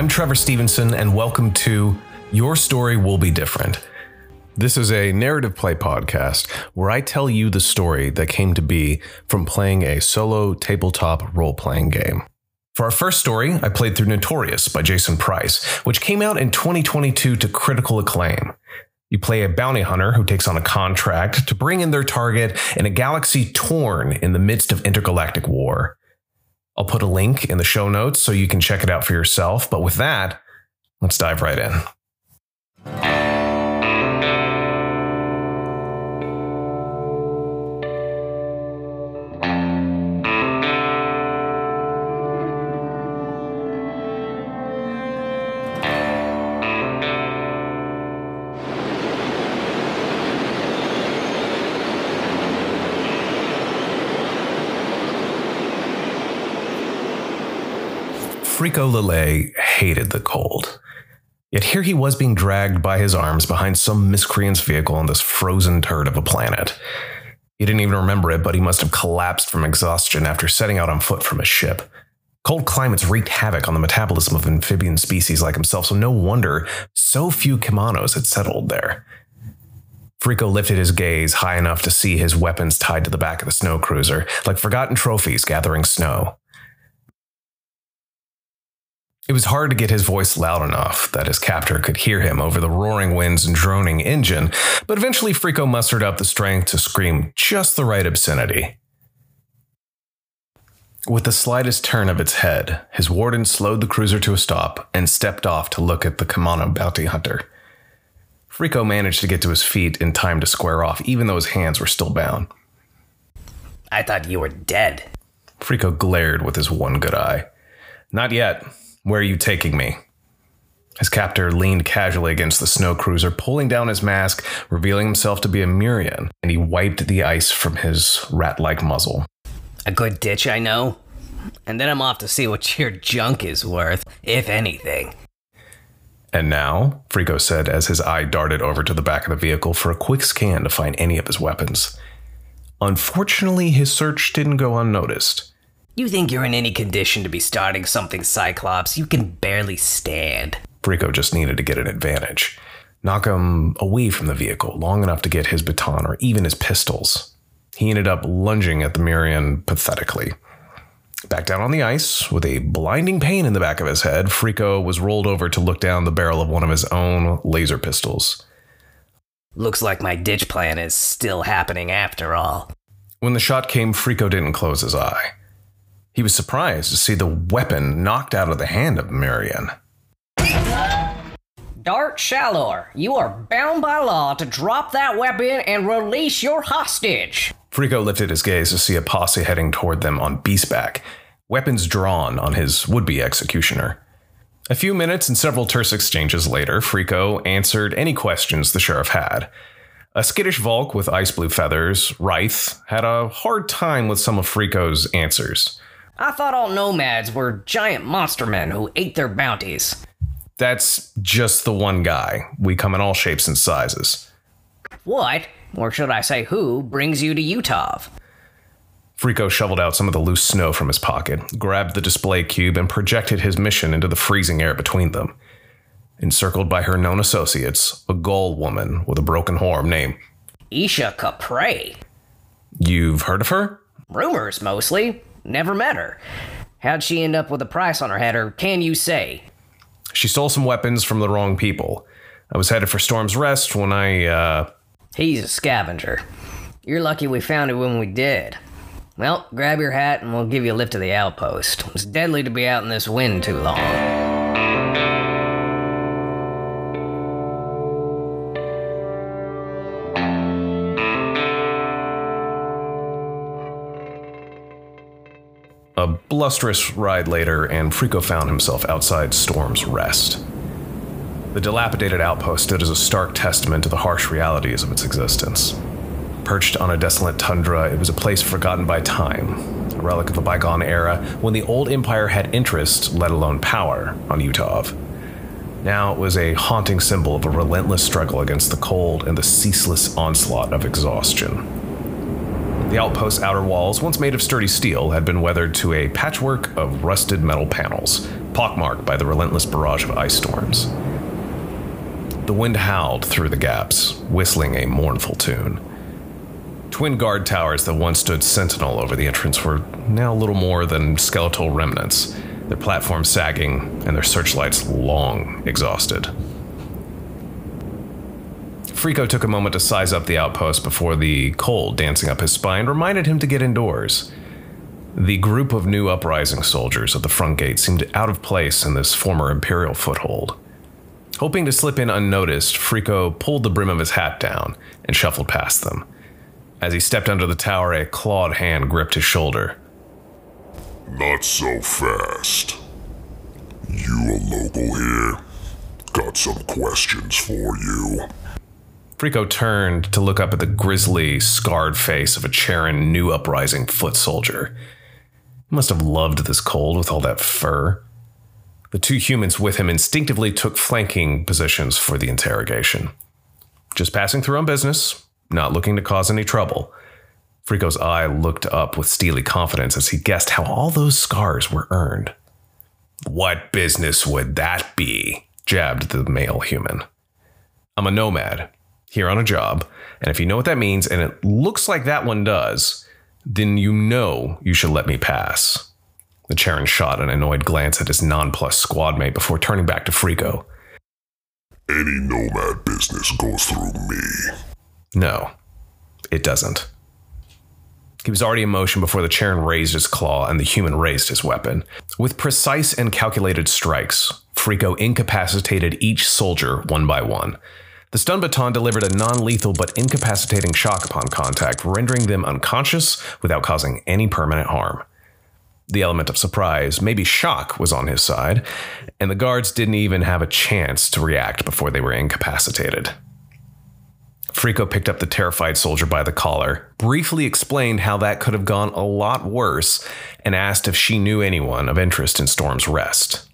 I'm Trevor Stevenson, and welcome to Your Story Will Be Different. This is a narrative play podcast where I tell you the story that came to be from playing a solo tabletop role playing game. For our first story, I played through Notorious by Jason Price, which came out in 2022 to critical acclaim. You play a bounty hunter who takes on a contract to bring in their target in a galaxy torn in the midst of intergalactic war. I'll put a link in the show notes so you can check it out for yourself, but with that, let's dive right in. Frico Lillet hated the cold. Yet here he was being dragged by his arms behind some miscreant's vehicle on this frozen turd of a planet. He didn't even remember it, but he must have collapsed from exhaustion after setting out on foot from a ship. Cold climates wreaked havoc on the metabolism of amphibian species like himself, so no wonder so few kimonos had settled there. Frico lifted his gaze high enough to see his weapons tied to the back of the snow cruiser, like forgotten trophies gathering snow. It was hard to get his voice loud enough that his captor could hear him over the roaring winds and droning engine, but eventually Frico mustered up the strength to scream just the right obscenity. With the slightest turn of its head, his warden slowed the cruiser to a stop and stepped off to look at the Kimono bounty hunter. Frico managed to get to his feet in time to square off, even though his hands were still bound. I thought you were dead. Frico glared with his one good eye. Not yet. Where are you taking me? His captor leaned casually against the snow cruiser, pulling down his mask, revealing himself to be a Murian, and he wiped the ice from his rat like muzzle. A good ditch, I know. And then I'm off to see what your junk is worth, if anything. And now, Frico said as his eye darted over to the back of the vehicle for a quick scan to find any of his weapons. Unfortunately, his search didn't go unnoticed. You think you're in any condition to be starting something, Cyclops? You can barely stand. Frico just needed to get an advantage. Knock him away from the vehicle long enough to get his baton or even his pistols. He ended up lunging at the Murian pathetically. Back down on the ice, with a blinding pain in the back of his head, Frico was rolled over to look down the barrel of one of his own laser pistols. Looks like my ditch plan is still happening after all. When the shot came, Frico didn't close his eye. He was surprised to see the weapon knocked out of the hand of Murian. Dart Shalor, you are bound by law to drop that weapon and release your hostage. Frico lifted his gaze to see a posse heading toward them on beastback, weapons drawn on his would be executioner. A few minutes and several terse exchanges later, Frico answered any questions the sheriff had. A skittish Volk with ice blue feathers, Ryth, had a hard time with some of Frico's answers. I thought all nomads were giant monster men who ate their bounties. That's just the one guy. We come in all shapes and sizes. What, or should I say who, brings you to Utah? Frico shoveled out some of the loose snow from his pocket, grabbed the display cube, and projected his mission into the freezing air between them. Encircled by her known associates, a Gaul woman with a broken horn named Isha Capre. You've heard of her? Rumors, mostly. Never met her. How'd she end up with a price on her head, or can you say? She stole some weapons from the wrong people. I was headed for Storm's Rest when I, uh. He's a scavenger. You're lucky we found it when we did. Well, grab your hat and we'll give you a lift to the outpost. It's deadly to be out in this wind too long. Blusterous ride later, and Frico found himself outside Storm's Rest. The dilapidated outpost stood as a stark testament to the harsh realities of its existence. Perched on a desolate tundra, it was a place forgotten by time, a relic of a bygone era when the old empire had interest, let alone power, on Utah. Now it was a haunting symbol of a relentless struggle against the cold and the ceaseless onslaught of exhaustion. The outpost's outer walls, once made of sturdy steel, had been weathered to a patchwork of rusted metal panels, pockmarked by the relentless barrage of ice storms. The wind howled through the gaps, whistling a mournful tune. Twin guard towers that once stood sentinel over the entrance were now little more than skeletal remnants, their platforms sagging and their searchlights long exhausted. Frico took a moment to size up the outpost before the cold dancing up his spine reminded him to get indoors. The group of new uprising soldiers at the front gate seemed out of place in this former Imperial foothold. Hoping to slip in unnoticed, Frico pulled the brim of his hat down and shuffled past them. As he stepped under the tower, a clawed hand gripped his shoulder. Not so fast. You a local here? Got some questions for you. Frico turned to look up at the grisly, scarred face of a Charon new uprising foot soldier. He must have loved this cold with all that fur. The two humans with him instinctively took flanking positions for the interrogation. Just passing through on business, not looking to cause any trouble. Frico's eye looked up with steely confidence as he guessed how all those scars were earned. What business would that be? jabbed the male human. I'm a nomad, here on a job, and if you know what that means, and it looks like that one does, then you know you should let me pass. The Charon shot an annoyed glance at his nonplussed squad mate before turning back to Frico. Any nomad business goes through me. No, it doesn't. He was already in motion before the Charon raised his claw and the human raised his weapon. With precise and calculated strikes, Frico incapacitated each soldier one by one. The stun baton delivered a non lethal but incapacitating shock upon contact, rendering them unconscious without causing any permanent harm. The element of surprise, maybe shock, was on his side, and the guards didn't even have a chance to react before they were incapacitated. Frico picked up the terrified soldier by the collar, briefly explained how that could have gone a lot worse, and asked if she knew anyone of interest in Storm's Rest.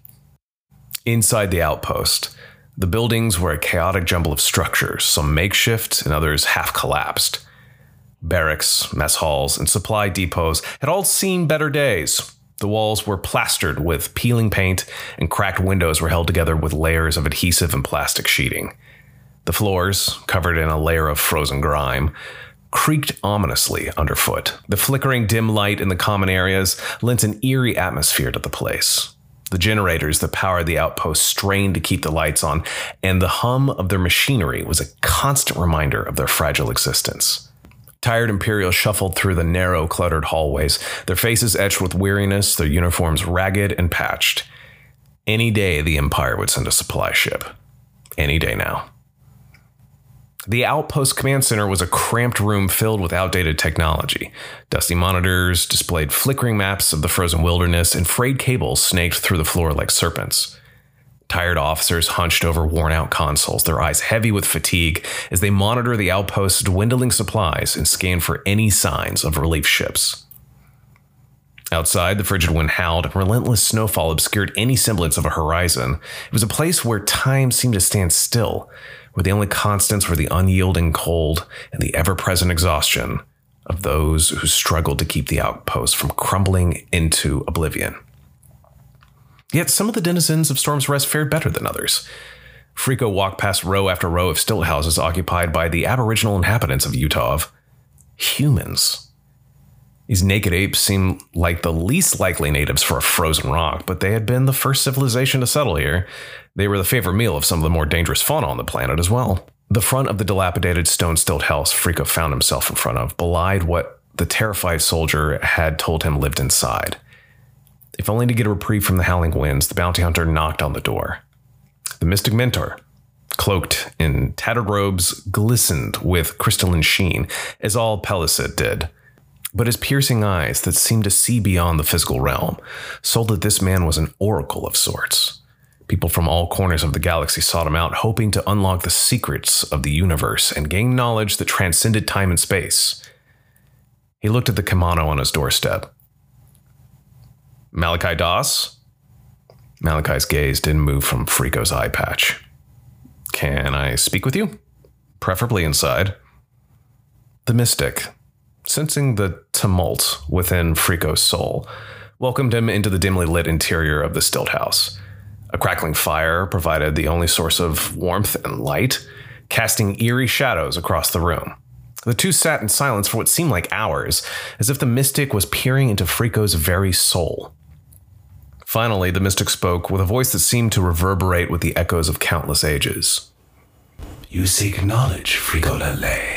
Inside the outpost, the buildings were a chaotic jumble of structures, some makeshift and others half collapsed. Barracks, mess halls, and supply depots had all seen better days. The walls were plastered with peeling paint, and cracked windows were held together with layers of adhesive and plastic sheeting. The floors, covered in a layer of frozen grime, creaked ominously underfoot. The flickering dim light in the common areas lent an eerie atmosphere to the place. The generators that powered the outpost strained to keep the lights on, and the hum of their machinery was a constant reminder of their fragile existence. Tired Imperials shuffled through the narrow, cluttered hallways, their faces etched with weariness, their uniforms ragged and patched. Any day the Empire would send a supply ship. Any day now. The Outpost Command Center was a cramped room filled with outdated technology. Dusty monitors displayed flickering maps of the frozen wilderness, and frayed cables snaked through the floor like serpents. Tired officers hunched over worn out consoles, their eyes heavy with fatigue as they monitor the outpost's dwindling supplies and scan for any signs of relief ships. Outside, the frigid wind howled, and relentless snowfall obscured any semblance of a horizon. It was a place where time seemed to stand still, where the only constants were the unyielding cold and the ever present exhaustion of those who struggled to keep the outpost from crumbling into oblivion. Yet some of the denizens of Storm's Rest fared better than others. Frico walked past row after row of stilt houses occupied by the aboriginal inhabitants of Utah humans. These naked apes seemed like the least likely natives for a frozen rock, but they had been the first civilization to settle here. They were the favorite meal of some of the more dangerous fauna on the planet as well. The front of the dilapidated stone stilt house Frico found himself in front of belied what the terrified soldier had told him lived inside. If only to get a reprieve from the howling winds, the bounty hunter knocked on the door. The mystic mentor, cloaked in tattered robes, glistened with crystalline sheen, as all Pellucid did but his piercing eyes that seemed to see beyond the physical realm sold that this man was an oracle of sorts. People from all corners of the galaxy sought him out, hoping to unlock the secrets of the universe and gain knowledge that transcended time and space. He looked at the kimono on his doorstep. Malachi Das? Malachi's gaze didn't move from Frico's eye patch. Can I speak with you? Preferably inside. The mystic, sensing the tumult within Frico's soul, welcomed him into the dimly lit interior of the stilt house. A crackling fire provided the only source of warmth and light, casting eerie shadows across the room. The two sat in silence for what seemed like hours, as if the mystic was peering into Frico's very soul. Finally, the mystic spoke with a voice that seemed to reverberate with the echoes of countless ages. You seek knowledge, Frico Lillet.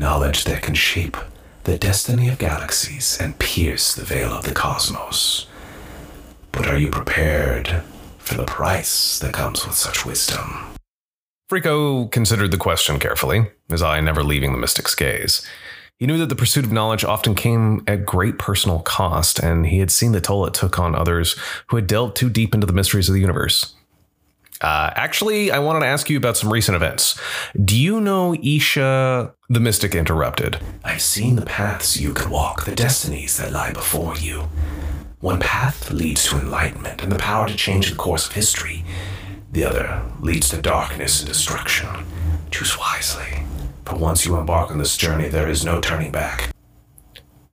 Knowledge that can shape the destiny of galaxies and pierce the veil of the cosmos. But are you prepared for the price that comes with such wisdom? Frico considered the question carefully, his eye never leaving the mystic's gaze. He knew that the pursuit of knowledge often came at great personal cost, and he had seen the toll it took on others who had delved too deep into the mysteries of the universe. Uh, actually, I wanted to ask you about some recent events. Do you know Isha? The mystic interrupted. I've seen the paths you could walk, the destinies that lie before you. One path leads to enlightenment and the power to change the course of history. The other leads to darkness and destruction. Choose wisely, for once you embark on this journey, there is no turning back.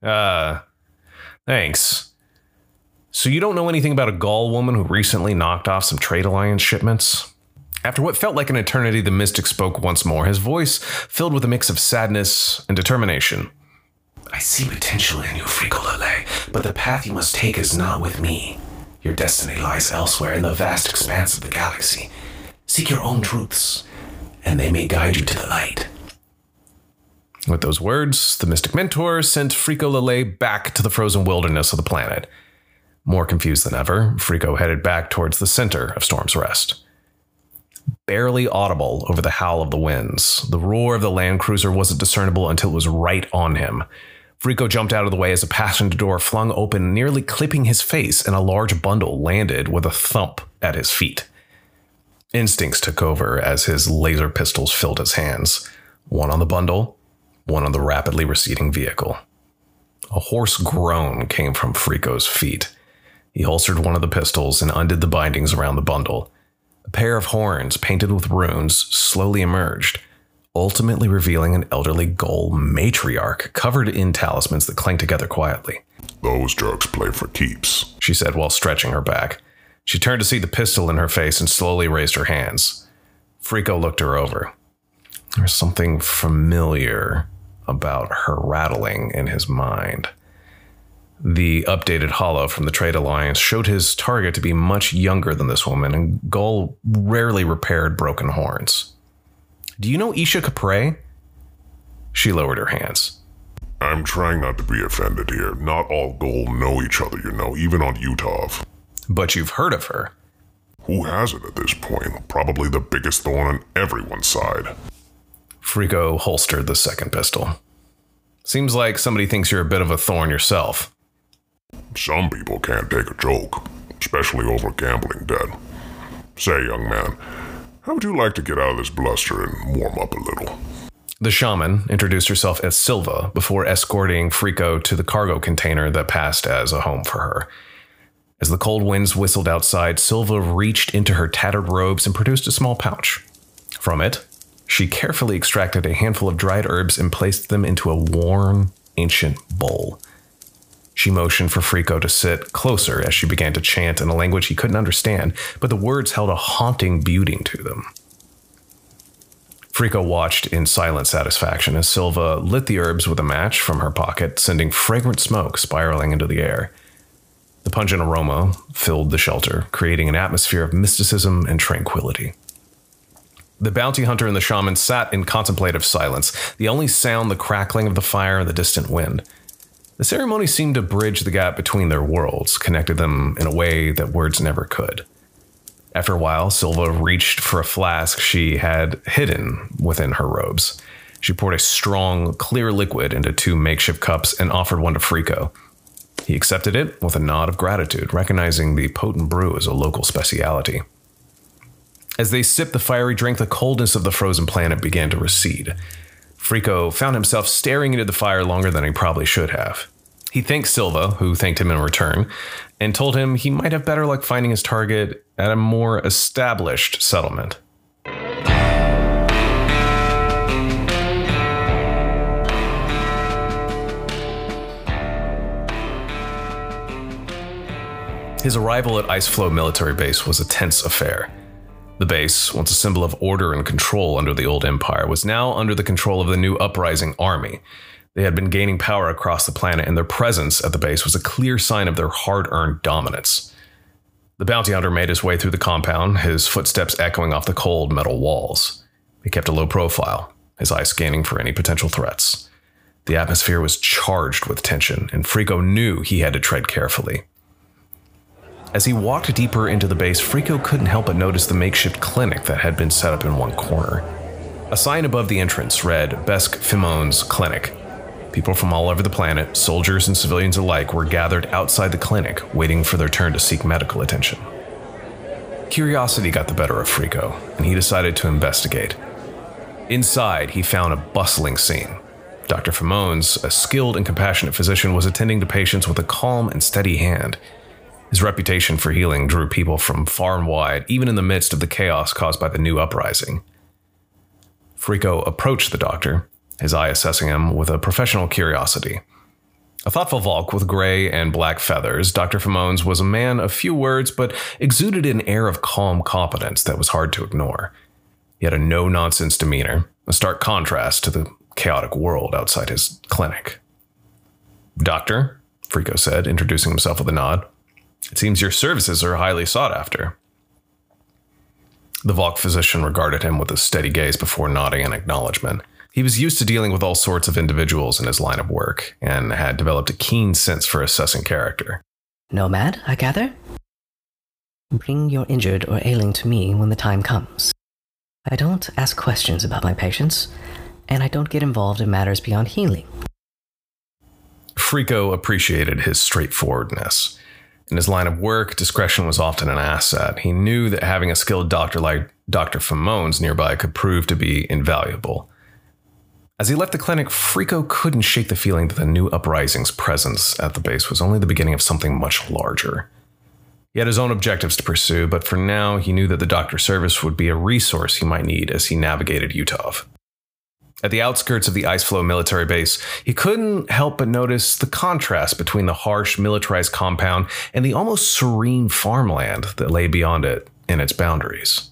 Uh, thanks. So you don't know anything about a Gaul woman who recently knocked off some trade alliance shipments? After what felt like an eternity, the mystic spoke once more, his voice filled with a mix of sadness and determination. I see potential in you, Frico Lillet, but the path you must take is not with me. Your destiny lies elsewhere in the vast expanse of the galaxy. Seek your own truths, and they may guide you to the light. With those words, the mystic mentor sent Frico Lillet back to the frozen wilderness of the planet. More confused than ever, Frico headed back towards the center of Storm's Rest. Barely audible over the howl of the winds, the roar of the land cruiser wasn't discernible until it was right on him. Frico jumped out of the way as a passenger door flung open, nearly clipping his face, and a large bundle landed with a thump at his feet. Instincts took over as his laser pistols filled his hands one on the bundle, one on the rapidly receding vehicle. A hoarse groan came from Frico's feet. He holstered one of the pistols and undid the bindings around the bundle. A pair of horns painted with runes slowly emerged, ultimately revealing an elderly Gaul matriarch covered in talismans that clanked together quietly. Those jerks play for keeps. She said while stretching her back. She turned to see the pistol in her face and slowly raised her hands. Frico looked her over. There was something familiar about her rattling in his mind. The updated holo from the Trade Alliance showed his target to be much younger than this woman, and Gaul rarely repaired broken horns. Do you know Isha Capre? She lowered her hands. I'm trying not to be offended here. Not all Gaul know each other, you know, even on Utah. But you've heard of her. Who hasn't at this point? Probably the biggest thorn on everyone's side. Frico holstered the second pistol. Seems like somebody thinks you're a bit of a thorn yourself. Some people can't take a joke, especially over gambling debt. Say, young man, how would you like to get out of this bluster and warm up a little? The shaman introduced herself as Silva before escorting Frico to the cargo container that passed as a home for her. As the cold winds whistled outside, Silva reached into her tattered robes and produced a small pouch. From it, she carefully extracted a handful of dried herbs and placed them into a warm, ancient bowl. She motioned for Frico to sit closer as she began to chant in a language he couldn't understand, but the words held a haunting beauty to them. Frico watched in silent satisfaction as Silva lit the herbs with a match from her pocket, sending fragrant smoke spiraling into the air. The pungent aroma filled the shelter, creating an atmosphere of mysticism and tranquility. The bounty hunter and the shaman sat in contemplative silence, the only sound the crackling of the fire and the distant wind. The ceremony seemed to bridge the gap between their worlds, connected them in a way that words never could. After a while, Silva reached for a flask she had hidden within her robes. She poured a strong, clear liquid into two makeshift cups and offered one to Frico. He accepted it with a nod of gratitude, recognizing the potent brew as a local speciality. As they sipped the fiery drink, the coldness of the frozen planet began to recede. Frico found himself staring into the fire longer than he probably should have. He thanked Silva, who thanked him in return, and told him he might have better luck finding his target at a more established settlement. His arrival at Ice Flow military base was a tense affair. The base, once a symbol of order and control under the old empire, was now under the control of the new uprising army. They had been gaining power across the planet, and their presence at the base was a clear sign of their hard earned dominance. The bounty hunter made his way through the compound, his footsteps echoing off the cold metal walls. He kept a low profile, his eyes scanning for any potential threats. The atmosphere was charged with tension, and Frico knew he had to tread carefully. As he walked deeper into the base, Frico couldn't help but notice the makeshift clinic that had been set up in one corner. A sign above the entrance read Besk Fimon's Clinic. People from all over the planet, soldiers and civilians alike, were gathered outside the clinic, waiting for their turn to seek medical attention. Curiosity got the better of Frico, and he decided to investigate. Inside, he found a bustling scene. Dr. Fimones, a skilled and compassionate physician, was attending to patients with a calm and steady hand. His reputation for healing drew people from far and wide, even in the midst of the chaos caused by the new uprising. Frico approached the doctor, his eye assessing him with a professional curiosity. A thoughtful Volk with gray and black feathers, Dr. Fimones was a man of few words, but exuded an air of calm competence that was hard to ignore. He had a no nonsense demeanor, a stark contrast to the chaotic world outside his clinic. Doctor, Frico said, introducing himself with a nod. It seems your services are highly sought after. The Volk physician regarded him with a steady gaze before nodding in acknowledgement. He was used to dealing with all sorts of individuals in his line of work and had developed a keen sense for assessing character. Nomad, I gather? Bring your injured or ailing to me when the time comes. I don't ask questions about my patients, and I don't get involved in matters beyond healing. Frico appreciated his straightforwardness. In his line of work, discretion was often an asset. He knew that having a skilled doctor like Dr. Fimones nearby could prove to be invaluable. As he left the clinic, Frico couldn't shake the feeling that the new uprising's presence at the base was only the beginning of something much larger. He had his own objectives to pursue, but for now, he knew that the doctor service would be a resource he might need as he navigated Utah. At the outskirts of the Iceflow military base, he couldn't help but notice the contrast between the harsh militarized compound and the almost serene farmland that lay beyond it in its boundaries.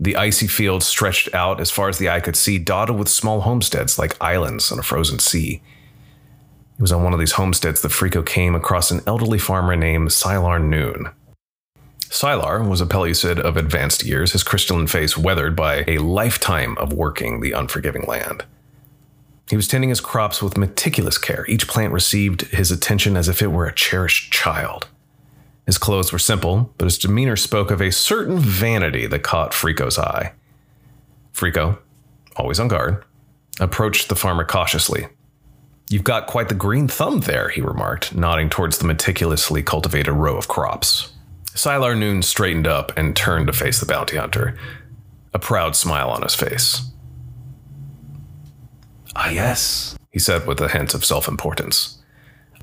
The icy fields stretched out as far as the eye could see, dotted with small homesteads like islands on a frozen sea. It was on one of these homesteads that Frico came across an elderly farmer named Sylar Noon. Sylar was a Pellucid of advanced years, his crystalline face weathered by a lifetime of working the unforgiving land. He was tending his crops with meticulous care. Each plant received his attention as if it were a cherished child. His clothes were simple, but his demeanor spoke of a certain vanity that caught Frico's eye. Frico, always on guard, approached the farmer cautiously. You've got quite the green thumb there, he remarked, nodding towards the meticulously cultivated row of crops. Sylar Noon straightened up and turned to face the bounty hunter, a proud smile on his face. Ah, yes, He said with a hint of self importance.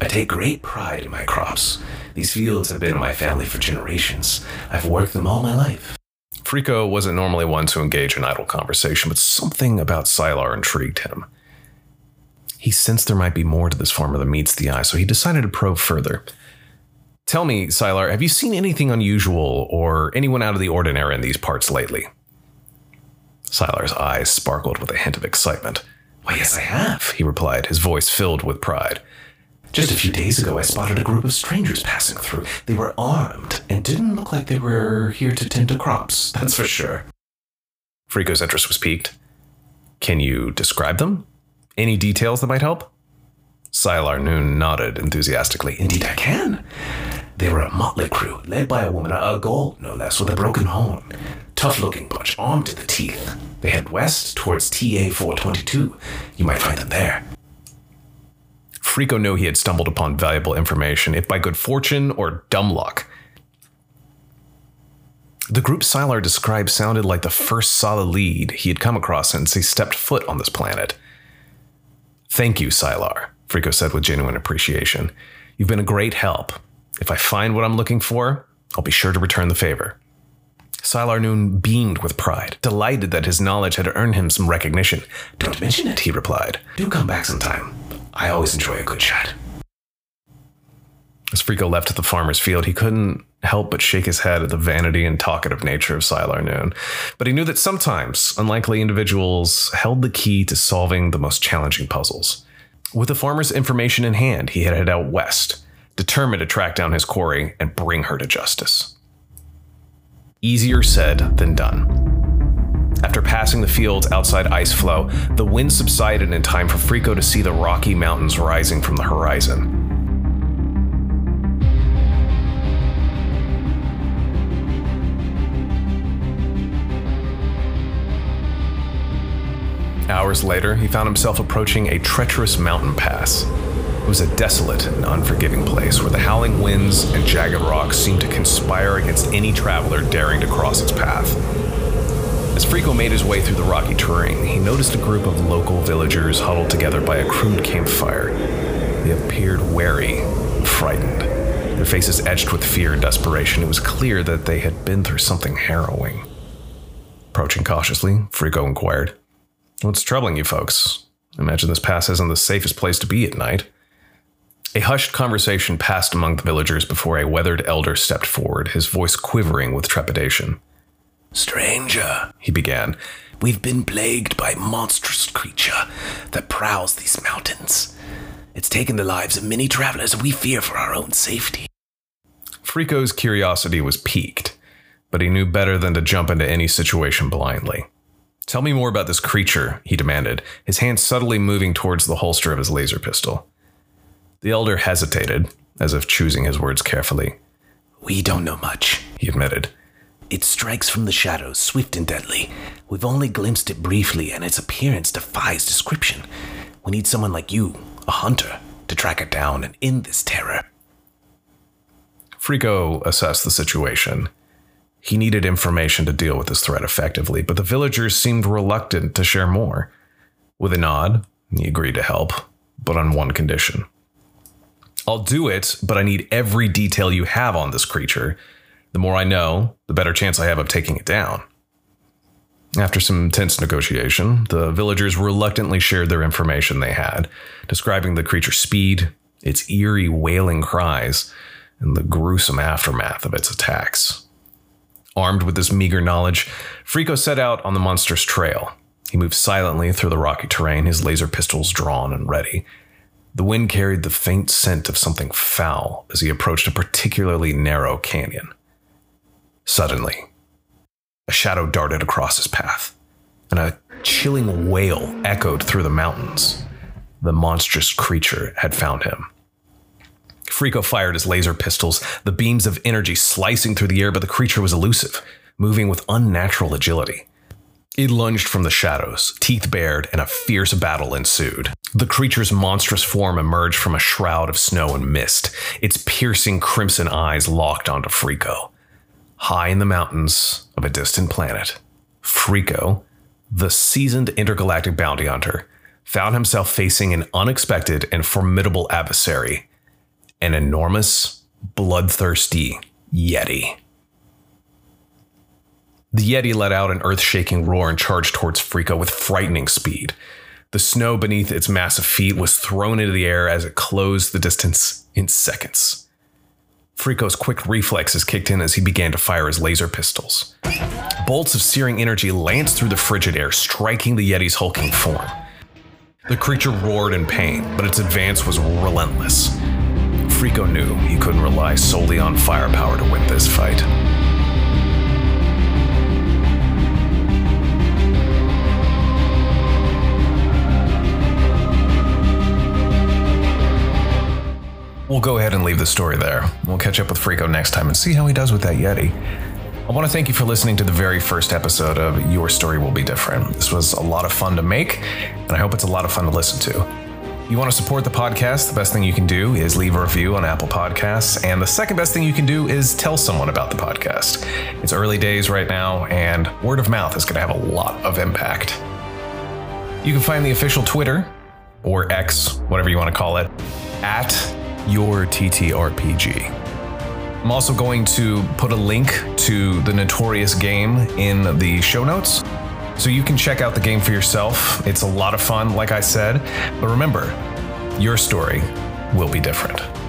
I take great pride in my crops. These fields have been in my family for generations. I've worked them all my life. Frico wasn't normally one to engage in idle conversation, but something about Sylar intrigued him. He sensed there might be more to this farmer than meets the eye, so he decided to probe further. Tell me, Sylar, have you seen anything unusual or anyone out of the ordinary in these parts lately? Sylar's eyes sparkled with a hint of excitement. Why, yes, I have. He replied, his voice filled with pride. Just a few days ago, I spotted a group of strangers passing through. They were armed and didn't look like they were here to tend to crops, that's for sure. Frico's interest was piqued. Can you describe them? Any details that might help? Sylar Noon nodded enthusiastically. Indeed, I can. They were a motley crew, led by a woman, a Gaul, no less, with a broken horn. Tough looking bunch, armed to the teeth. They head west towards TA 422. You might find them there. Frico knew he had stumbled upon valuable information, if by good fortune or dumb luck. The group Sylar described sounded like the first solid lead he had come across since he stepped foot on this planet. Thank you, Sylar, Frico said with genuine appreciation. You've been a great help. If I find what I'm looking for, I'll be sure to return the favor. Sylar Noon beamed with pride, delighted that his knowledge had earned him some recognition. Don't mention it, he replied. Do come back sometime. I always enjoy a good chat. As Frico left the farmer's field, he couldn't help but shake his head at the vanity and talkative nature of Sylar Noon. But he knew that sometimes unlikely individuals held the key to solving the most challenging puzzles. With the farmer's information in hand, he headed out west, determined to track down his quarry and bring her to justice. Easier said than done. After passing the fields outside Iceflow, the wind subsided in time for Frico to see the Rocky Mountains rising from the horizon. Hours later, he found himself approaching a treacherous mountain pass. It was a desolate and unforgiving place where the howling winds and jagged rocks seemed to conspire against any traveler daring to cross its path. As Frico made his way through the rocky terrain, he noticed a group of local villagers huddled together by a crude campfire. They appeared wary and frightened, their faces etched with fear and desperation. It was clear that they had been through something harrowing. Approaching cautiously, Frico inquired, What's troubling you folks? I Imagine this pass isn't the safest place to be at night. A hushed conversation passed among the villagers before a weathered elder stepped forward, his voice quivering with trepidation. Stranger, he began, we've been plagued by a monstrous creature that prowls these mountains. It's taken the lives of many travelers, and we fear for our own safety. Frico's curiosity was piqued, but he knew better than to jump into any situation blindly. Tell me more about this creature, he demanded, his hand subtly moving towards the holster of his laser pistol. The elder hesitated, as if choosing his words carefully. We don't know much, he admitted. It strikes from the shadows, swift and deadly. We've only glimpsed it briefly, and its appearance defies description. We need someone like you, a hunter, to track it down and end this terror. Frico assessed the situation. He needed information to deal with this threat effectively, but the villagers seemed reluctant to share more. With a nod, he agreed to help, but on one condition. I'll do it, but I need every detail you have on this creature. The more I know, the better chance I have of taking it down. After some tense negotiation, the villagers reluctantly shared their information they had, describing the creature's speed, its eerie wailing cries, and the gruesome aftermath of its attacks. Armed with this meager knowledge, Frico set out on the monster's trail. He moved silently through the rocky terrain, his laser pistols drawn and ready. The wind carried the faint scent of something foul as he approached a particularly narrow canyon. Suddenly, a shadow darted across his path, and a chilling wail echoed through the mountains. The monstrous creature had found him. Frico fired his laser pistols, the beams of energy slicing through the air, but the creature was elusive, moving with unnatural agility. It lunged from the shadows, teeth bared, and a fierce battle ensued. The creature's monstrous form emerged from a shroud of snow and mist, its piercing crimson eyes locked onto Frico. High in the mountains of a distant planet, Frico, the seasoned intergalactic bounty hunter, found himself facing an unexpected and formidable adversary an enormous, bloodthirsty Yeti. The Yeti let out an earth shaking roar and charged towards Frico with frightening speed. The snow beneath its massive feet was thrown into the air as it closed the distance in seconds. Frico's quick reflexes kicked in as he began to fire his laser pistols. Bolts of searing energy lanced through the frigid air, striking the Yeti's hulking form. The creature roared in pain, but its advance was relentless. Frico knew he couldn't rely solely on firepower to win this fight. We'll go ahead and leave the story there. We'll catch up with Frico next time and see how he does with that Yeti. I want to thank you for listening to the very first episode of Your Story Will Be Different. This was a lot of fun to make, and I hope it's a lot of fun to listen to you want to support the podcast, the best thing you can do is leave a review on Apple Podcasts. And the second best thing you can do is tell someone about the podcast. It's early days right now, and word of mouth is going to have a lot of impact. You can find the official Twitter, or X, whatever you want to call it, at your TTRPG. I'm also going to put a link to the notorious game in the show notes so you can check out the game for yourself. It's a lot of fun, like I said. But remember, your story will be different.